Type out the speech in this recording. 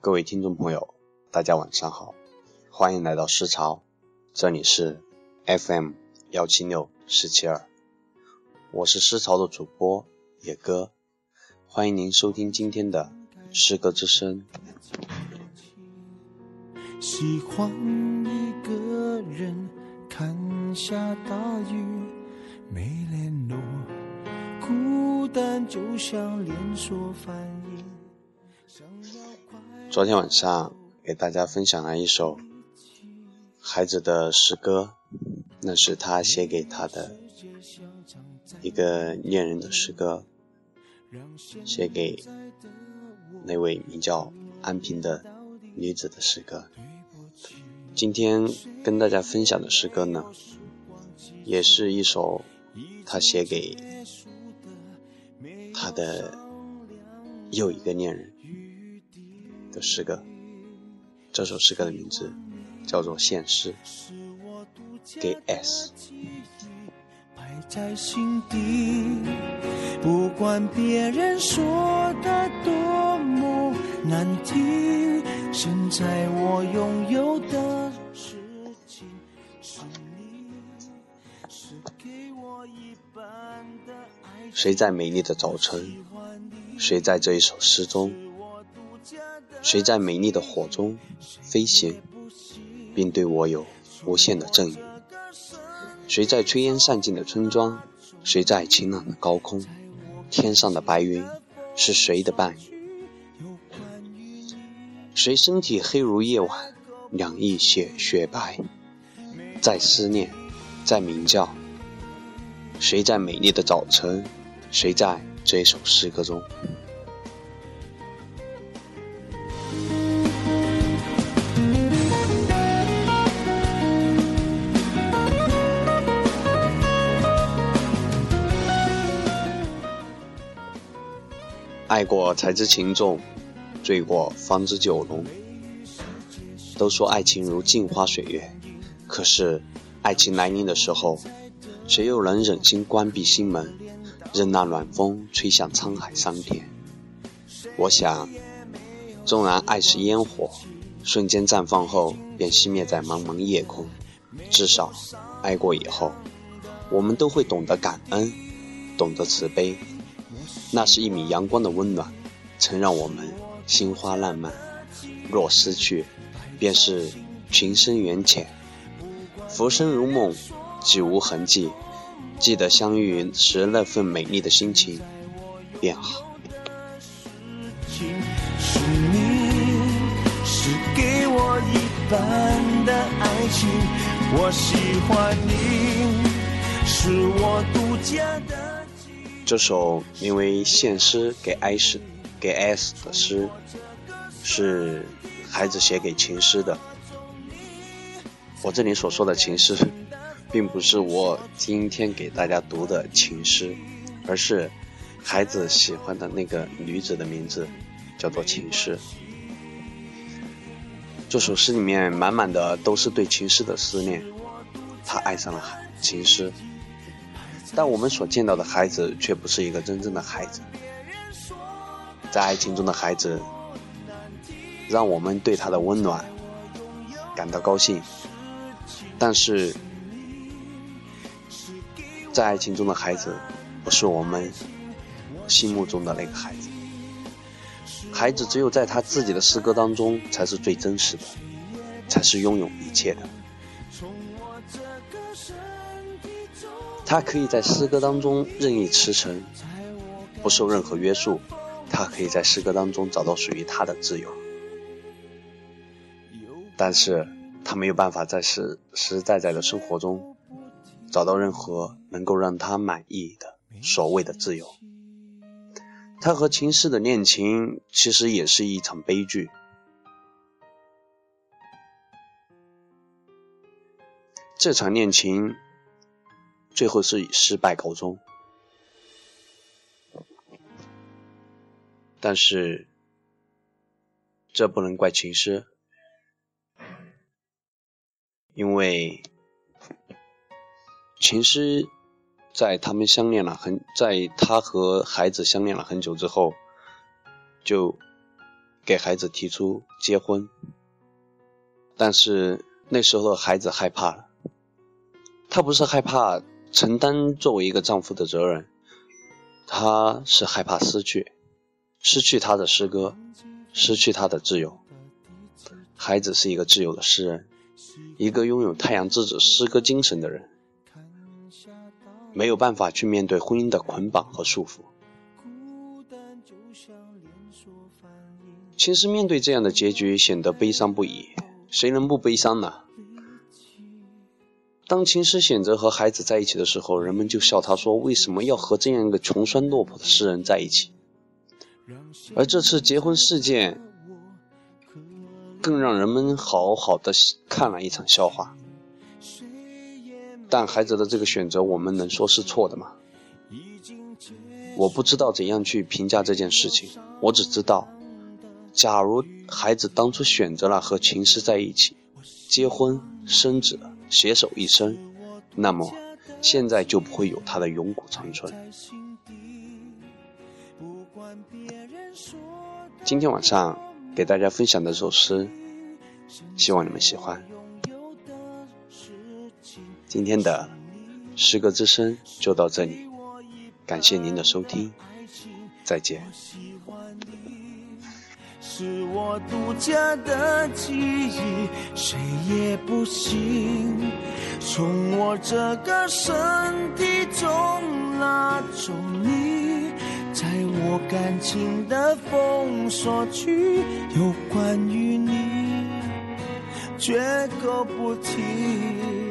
各位听众朋友，大家晚上好，欢迎来到诗潮，这里是 FM 幺七六四七二，我是诗潮的主播野哥，欢迎您收听今天的诗歌之声。喜欢一个人看下大雨，没联络，孤单就像连锁反应。昨天晚上给大家分享了一首孩子的诗歌，那是他写给他的一个恋人的诗歌，写给那位名叫安平的女子的诗歌。今天跟大家分享的诗歌呢，也是一首他写给他的又一个恋人。的诗歌，这首诗歌的名字叫做《现诗》，给 S。不管别人说的多么难听，现在我拥有的谁在美丽的早晨？谁在这一首诗中？谁在美丽的火中飞行，并对我有无限的赠予？谁在炊烟散尽的村庄？谁在晴朗的高空？天上的白云是谁的伴侣？谁身体黑如夜晚，两翼雪雪白？在思念，在鸣叫。谁在美丽的早晨？谁在这首诗歌中？爱过才知情重，醉过方知酒浓。都说爱情如镜花水月，可是爱情来临的时候，谁又能忍心关闭心门，任那暖风吹向沧海桑田？我想，纵然爱是烟火，瞬间绽放后便熄灭在茫茫夜空，至少爱过以后，我们都会懂得感恩，懂得慈悲。那是一米阳光的温暖，曾让我们心花烂漫。若失去，便是情深缘浅。浮生如梦，几无痕迹。记得相遇时那份美丽的心情，便好。是你是给我一半的爱情，我喜欢你，是我独家的。这首名为《献诗给 S 给 S 的诗，是孩子写给情诗的。我这里所说的情诗，并不是我今天给大家读的情诗，而是孩子喜欢的那个女子的名字，叫做情诗。这首诗里面满满的都是对情诗的思念，他爱上了情诗。但我们所见到的孩子却不是一个真正的孩子，在爱情中的孩子，让我们对他的温暖感到高兴，但是，在爱情中的孩子，不是我们心目中的那个孩子。孩子只有在他自己的诗歌当中，才是最真实的，才是拥有一切的。他可以在诗歌当中任意驰骋，不受任何约束。他可以在诗歌当中找到属于他的自由，但是他没有办法在实实在在的生活中找到任何能够让他满意的所谓的自由。他和秦氏的恋情其实也是一场悲剧。这场恋情。最后是以失败告终，但是这不能怪秦师，因为琴师在他们相恋了很，在他和孩子相恋了很久之后，就给孩子提出结婚，但是那时候的孩子害怕了。他不是害怕承担作为一个丈夫的责任，他是害怕失去，失去他的诗歌，失去他的自由。孩子是一个自由的诗人，一个拥有太阳之子诗歌精神的人，没有办法去面对婚姻的捆绑和束缚。其实面对这样的结局，显得悲伤不已。谁能不悲伤呢？当秦诗选择和孩子在一起的时候，人们就笑他说：“为什么要和这样一个穷酸落魄的诗人在一起？”而这次结婚事件，更让人们好好的看了一场笑话。但孩子的这个选择，我们能说是错的吗？我不知道怎样去评价这件事情，我只知道，假如孩子当初选择了和秦诗在一起，结婚生子。携手一生，那么现在就不会有他的永古长春。今天晚上给大家分享的这首诗，希望你们喜欢。今天的诗歌之声就到这里，感谢您的收听，再见。是我独家的记忆，谁也不行从我这个身体中拉走你，在我感情的封锁区，有关于你绝口不提。